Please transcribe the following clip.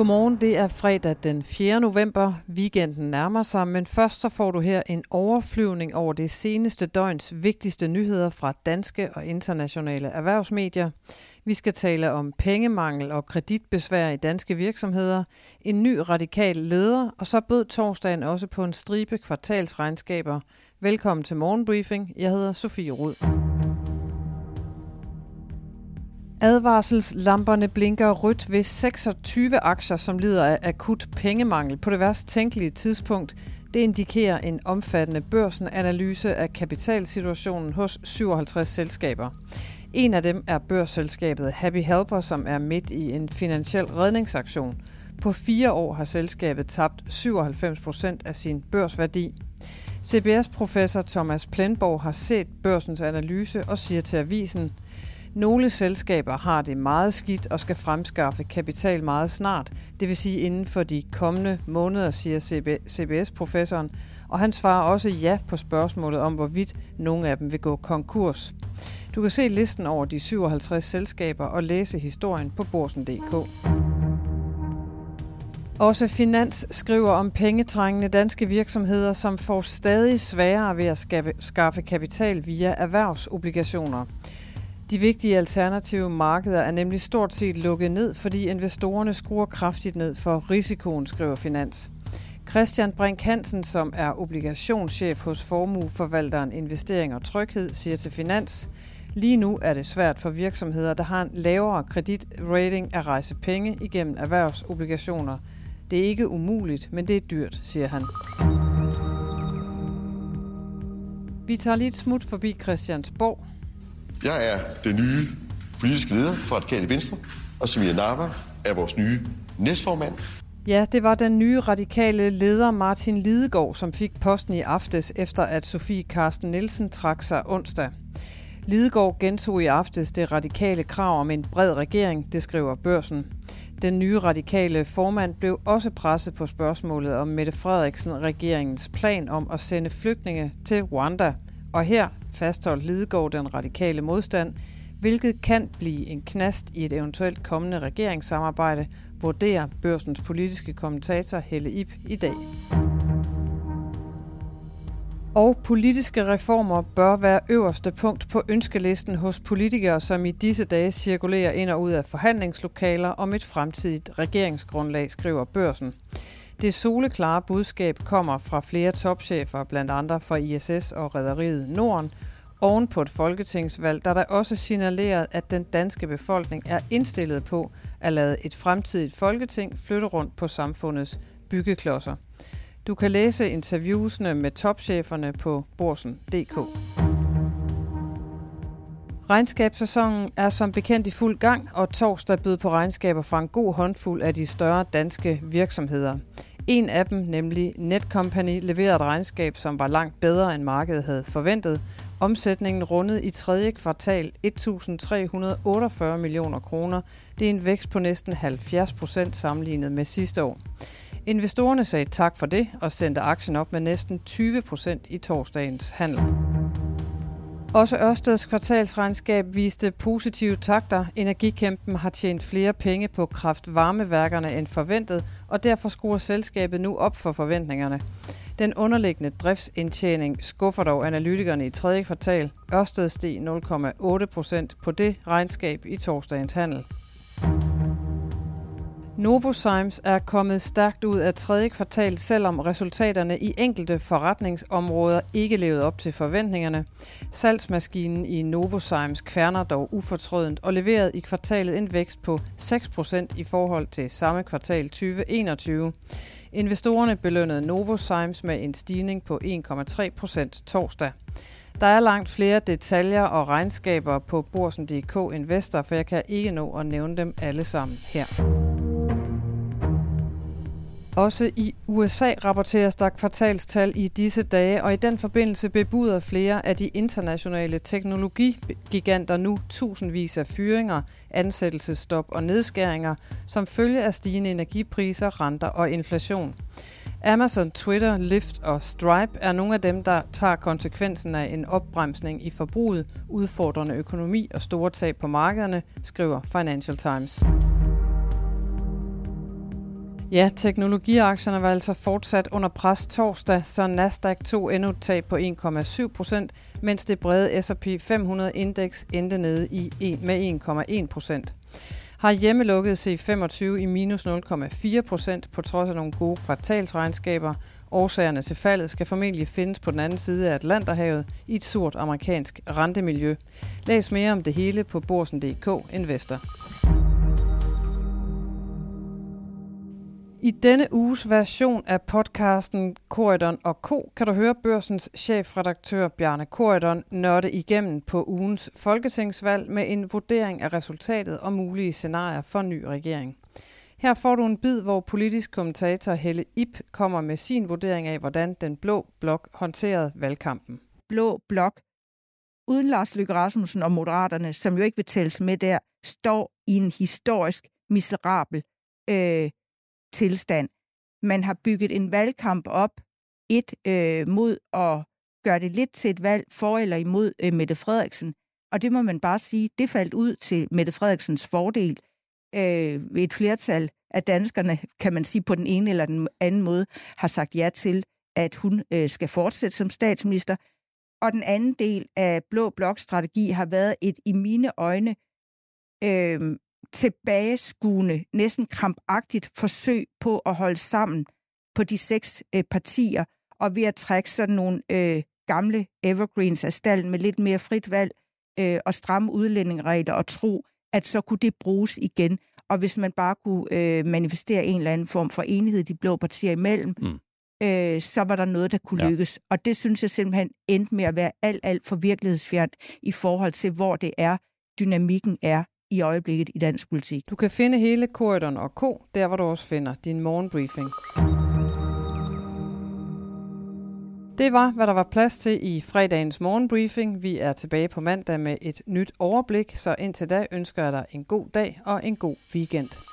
Godmorgen, det er fredag den 4. november. Weekenden nærmer sig, men først så får du her en overflyvning over det seneste døgns vigtigste nyheder fra danske og internationale erhvervsmedier. Vi skal tale om pengemangel og kreditbesvær i danske virksomheder, en ny radikal leder, og så bød torsdagen også på en stribe kvartalsregnskaber. Velkommen til Morgenbriefing. Jeg hedder Sofie Rud. Advarselslamperne blinker rødt ved 26 aktier, som lider af akut pengemangel på det værst tænkelige tidspunkt. Det indikerer en omfattende børsenanalyse af kapitalsituationen hos 57 selskaber. En af dem er børsselskabet Happy Helper, som er midt i en finansiel redningsaktion. På fire år har selskabet tabt 97 procent af sin børsværdi. CBS-professor Thomas Plenborg har set børsens analyse og siger til avisen, nogle selskaber har det meget skidt og skal fremskaffe kapital meget snart, det vil sige inden for de kommende måneder, siger CBS-professoren, og han svarer også ja på spørgsmålet om, hvorvidt nogle af dem vil gå konkurs. Du kan se listen over de 57 selskaber og læse historien på borsen.dk. Også Finans skriver om pengetrængende danske virksomheder, som får stadig sværere ved at skaffe kapital via erhvervsobligationer. De vigtige alternative markeder er nemlig stort set lukket ned, fordi investorerne skruer kraftigt ned for risikoen, skriver Finans. Christian Brink Hansen, som er obligationschef hos formueforvalteren Investering og Tryghed, siger til Finans, Lige nu er det svært for virksomheder, der har en lavere kreditrating at rejse penge igennem erhvervsobligationer. Det er ikke umuligt, men det er dyrt, siger han. Vi tager lige et smut forbi Christiansborg. Jeg er den nye politiske leder for Radikale Venstre, og Samia Nava er vores nye næstformand. Ja, det var den nye radikale leder Martin Lidegaard, som fik posten i aftes, efter at Sofie Karsten Nielsen trak sig onsdag. Lidegaard gentog i aftes det radikale krav om en bred regering, det skriver børsen. Den nye radikale formand blev også presset på spørgsmålet om Mette Frederiksen-regeringens plan om at sende flygtninge til Rwanda – og her fastholdt Lidegaard den radikale modstand, hvilket kan blive en knast i et eventuelt kommende regeringssamarbejde, vurderer børsens politiske kommentator Helle Ip i dag. Og politiske reformer bør være øverste punkt på ønskelisten hos politikere, som i disse dage cirkulerer ind og ud af forhandlingslokaler om et fremtidigt regeringsgrundlag, skriver børsen. Det soleklare budskab kommer fra flere topchefer, blandt andre fra ISS og Rederiet Norden, oven på et folketingsvalg, der der også signaleret, at den danske befolkning er indstillet på at lade et fremtidigt folketing flytte rundt på samfundets byggeklodser. Du kan læse interviewsene med topcheferne på borsen.dk. Regnskabssæsonen er som bekendt i fuld gang, og torsdag bød på regnskaber fra en god håndfuld af de større danske virksomheder. En af dem, nemlig Netcompany, leverede et regnskab, som var langt bedre end markedet havde forventet. Omsætningen rundede i tredje kvartal 1.348 millioner kroner. Det er en vækst på næsten 70 procent sammenlignet med sidste år. Investorerne sagde tak for det og sendte aktien op med næsten 20 procent i torsdagens handel. Også Ørsteds kvartalsregnskab viste positive takter. Energikæmpen har tjent flere penge på kraftvarmeværkerne end forventet, og derfor skruer selskabet nu op for forventningerne. Den underliggende driftsindtjening skuffer dog analytikerne i tredje kvartal. Ørsted steg 0,8 procent på det regnskab i torsdagens handel. Novozymes er kommet stærkt ud af tredje kvartal, selvom resultaterne i enkelte forretningsområder ikke levede op til forventningerne. Salgsmaskinen i Novozymes kværner dog ufortrødent og leverede i kvartalet en vækst på 6% i forhold til samme kvartal 2021. Investorerne belønnede Novozymes med en stigning på 1,3% torsdag. Der er langt flere detaljer og regnskaber på Borsen.dk Investor, for jeg kan ikke nå at nævne dem alle sammen her. Også i USA rapporteres der kvartalstal i disse dage, og i den forbindelse bebuder flere af de internationale teknologigiganter nu tusindvis af fyringer, ansættelsestop og nedskæringer, som følge af stigende energipriser, renter og inflation. Amazon, Twitter, Lyft og Stripe er nogle af dem, der tager konsekvensen af en opbremsning i forbruget, udfordrende økonomi og store tab på markederne, skriver Financial Times. Ja, teknologiaktierne var altså fortsat under pres torsdag, så Nasdaq tog endnu et tab på 1,7 procent, mens det brede S&P 500-indeks endte nede i 1, med 1,1 procent. Har hjemmelukket C25 i minus 0,4 procent på trods af nogle gode kvartalsregnskaber. Årsagerne til faldet skal formentlig findes på den anden side af Atlanterhavet i et surt amerikansk rentemiljø. Læs mere om det hele på borsen.dk Investor. I denne uges version af podcasten Korridon og Co. kan du høre børsens chefredaktør Bjarne Korridon nørde igennem på ugens folketingsvalg med en vurdering af resultatet og mulige scenarier for ny regering. Her får du en bid, hvor politisk kommentator Helle Ip kommer med sin vurdering af, hvordan den blå blok håndterede valgkampen. Blå blok, uden Lars Løkke Rasmussen og Moderaterne, som jo ikke vil tælles med der, står i en historisk miserabel øh, tilstand. Man har bygget en valgkamp op, et øh, mod at gøre det lidt til et valg for eller imod øh, Mette Frederiksen. Og det må man bare sige, det faldt ud til Mette Frederiksens fordel. Øh, et flertal af danskerne, kan man sige på den ene eller den anden måde, har sagt ja til, at hun øh, skal fortsætte som statsminister. Og den anden del af Blå Blok strategi har været et i mine øjne øh, tilbageskuende, næsten krampagtigt forsøg på at holde sammen på de seks øh, partier, og ved at trække sådan nogle øh, gamle evergreens af stallen med lidt mere frit valg øh, og stramme udlændingeregler og tro, at så kunne det bruges igen. Og hvis man bare kunne øh, manifestere en eller anden form for enighed de blå partier imellem, mm. øh, så var der noget, der kunne ja. lykkes. Og det synes jeg simpelthen endte med at være alt, alt for virkelighedsfjernt i forhold til, hvor det er, dynamikken er i øjeblikket i dansk politik. Du kan finde hele Korridoren og K, der hvor du også finder din morgenbriefing. Det var, hvad der var plads til i fredagens morgenbriefing. Vi er tilbage på mandag med et nyt overblik, så indtil da ønsker jeg dig en god dag og en god weekend.